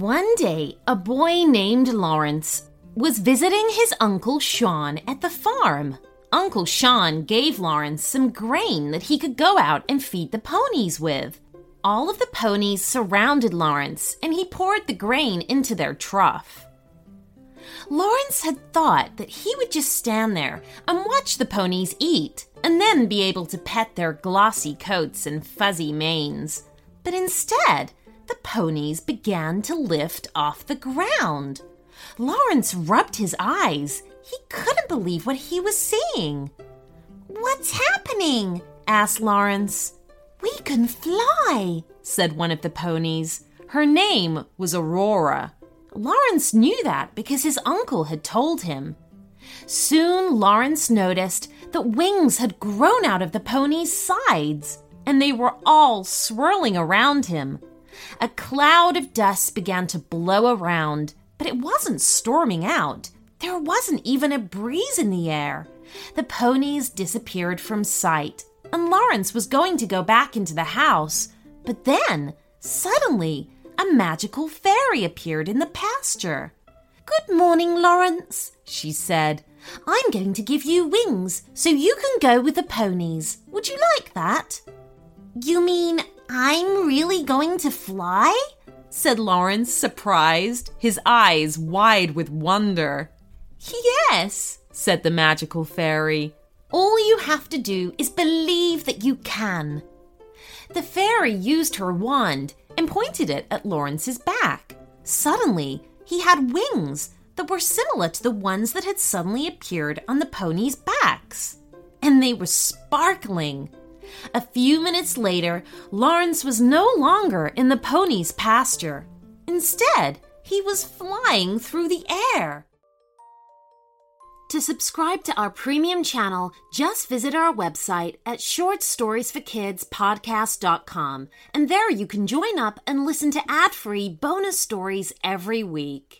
One day, a boy named Lawrence was visiting his Uncle Sean at the farm. Uncle Sean gave Lawrence some grain that he could go out and feed the ponies with. All of the ponies surrounded Lawrence and he poured the grain into their trough. Lawrence had thought that he would just stand there and watch the ponies eat and then be able to pet their glossy coats and fuzzy manes. But instead, the ponies began to lift off the ground. Lawrence rubbed his eyes. He couldn't believe what he was seeing. What's happening? asked Lawrence. We can fly, said one of the ponies. Her name was Aurora. Lawrence knew that because his uncle had told him. Soon Lawrence noticed that wings had grown out of the pony's sides, and they were all swirling around him. A cloud of dust began to blow around, but it wasn't storming out. There wasn't even a breeze in the air. The ponies disappeared from sight, and Lawrence was going to go back into the house. But then, suddenly, a magical fairy appeared in the pasture. Good morning, Lawrence, she said. I'm going to give you wings so you can go with the ponies. Would you like that? You mean I'm really going to fly? said Lawrence, surprised, his eyes wide with wonder. Yes, said the magical fairy. All you have to do is believe that you can. The fairy used her wand and pointed it at Lawrence's back. Suddenly, he had wings that were similar to the ones that had suddenly appeared on the ponies' backs. And they were sparkling. A few minutes later, Lawrence was no longer in the pony's pasture. Instead, he was flying through the air. To subscribe to our premium channel, just visit our website at shortstoriesforkidspodcast.com, and there you can join up and listen to ad free bonus stories every week.